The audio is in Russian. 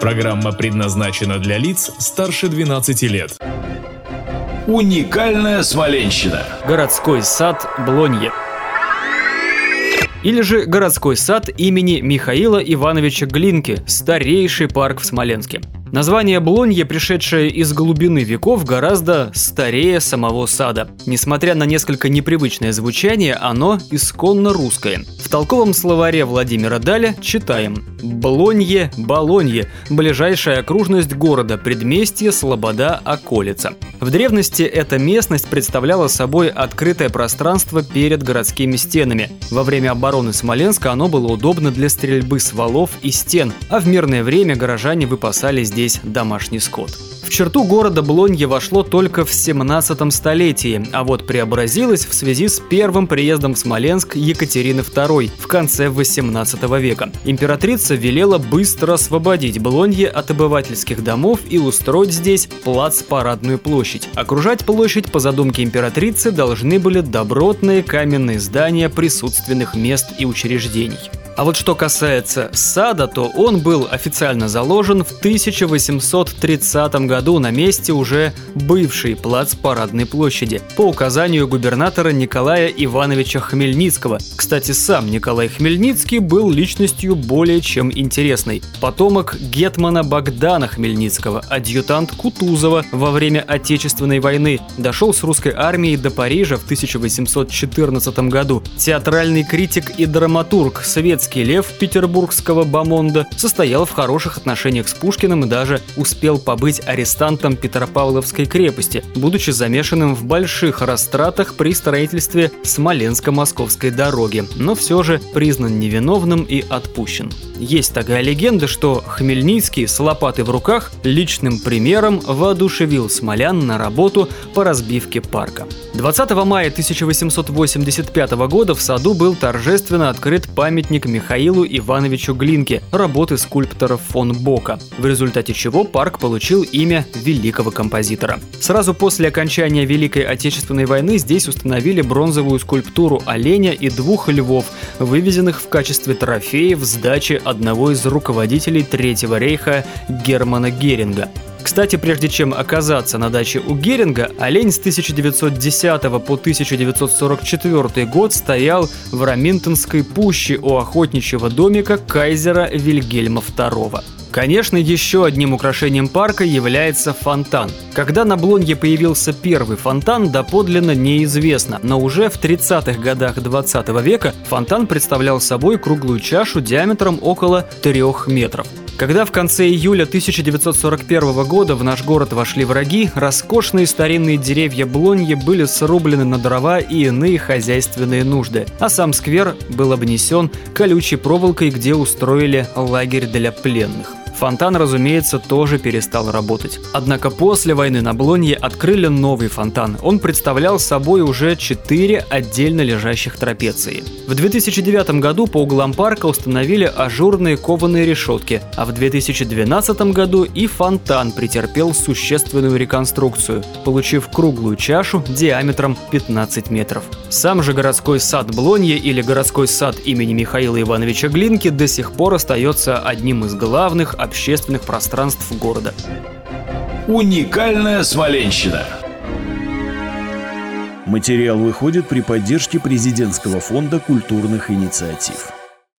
Программа предназначена для лиц старше 12 лет. Уникальная Смоленщина. Городской сад Блонье. Или же городской сад имени Михаила Ивановича Глинки, старейший парк в Смоленске. Название Блонье, пришедшее из глубины веков, гораздо старее самого сада. Несмотря на несколько непривычное звучание, оно исконно русское. В толковом словаре Владимира Даля читаем «Блонье, Болонье – ближайшая окружность города, предместье, слобода, околица». В древности эта местность представляла собой открытое пространство перед городскими стенами. Во время обороны Смоленска оно было удобно для стрельбы с валов и стен, а в мирное время горожане выпасали здесь домашний скот. В черту города Блонье вошло только в 17 столетии, а вот преобразилось в связи с первым приездом в Смоленск Екатерины II в конце 18 века. Императрица велела быстро освободить Блонье от обывательских домов и устроить здесь плац-парадную площадь. Окружать площадь по задумке императрицы должны были добротные каменные здания присутственных мест и учреждений. А вот что касается сада, то он был официально заложен в 1830 году на месте уже бывшей плац Парадной площади по указанию губернатора Николая Ивановича Хмельницкого. Кстати, сам Николай Хмельницкий был личностью более чем интересной. Потомок гетмана Богдана Хмельницкого, адъютант Кутузова во время Отечественной войны, дошел с русской армией до Парижа в 1814 году. Театральный критик и драматург, светский Советский лев петербургского бомонда состоял в хороших отношениях с Пушкиным и даже успел побыть арестантом Петропавловской крепости, будучи замешанным в больших растратах при строительстве Смоленско-Московской дороги, но все же признан невиновным и отпущен. Есть такая легенда, что Хмельницкий с лопатой в руках личным примером воодушевил смолян на работу по разбивке парка. 20 мая 1885 года в саду был торжественно открыт памятник Михаилу Ивановичу Глинке, работы скульптора фон Бока, в результате чего парк получил имя великого композитора. Сразу после окончания Великой Отечественной войны здесь установили бронзовую скульптуру оленя и двух львов, вывезенных в качестве трофеев с дачи одного из руководителей Третьего рейха Германа Геринга. Кстати, прежде чем оказаться на даче у Геринга, олень с 1910 по 1944 год стоял в Раминтонской пуще у охотничьего домика кайзера Вильгельма II. Конечно, еще одним украшением парка является фонтан. Когда на Блонге появился первый фонтан, доподлинно неизвестно, но уже в 30-х годах 20 века фонтан представлял собой круглую чашу диаметром около 3 метров. Когда в конце июля 1941 года в наш город вошли враги, роскошные старинные деревья Блонье были срублены на дрова и иные хозяйственные нужды, а сам сквер был обнесен колючей проволокой, где устроили лагерь для пленных. Фонтан, разумеется, тоже перестал работать. Однако после войны на Блонье открыли новый фонтан. Он представлял собой уже четыре отдельно лежащих трапеции. В 2009 году по углам парка установили ажурные кованые решетки, а в 2012 году и фонтан претерпел существенную реконструкцию, получив круглую чашу диаметром 15 метров. Сам же городской сад Блонье или городской сад имени Михаила Ивановича Глинки до сих пор остается одним из главных общественных пространств города. Уникальная Смоленщина. Материал выходит при поддержке президентского фонда культурных инициатив.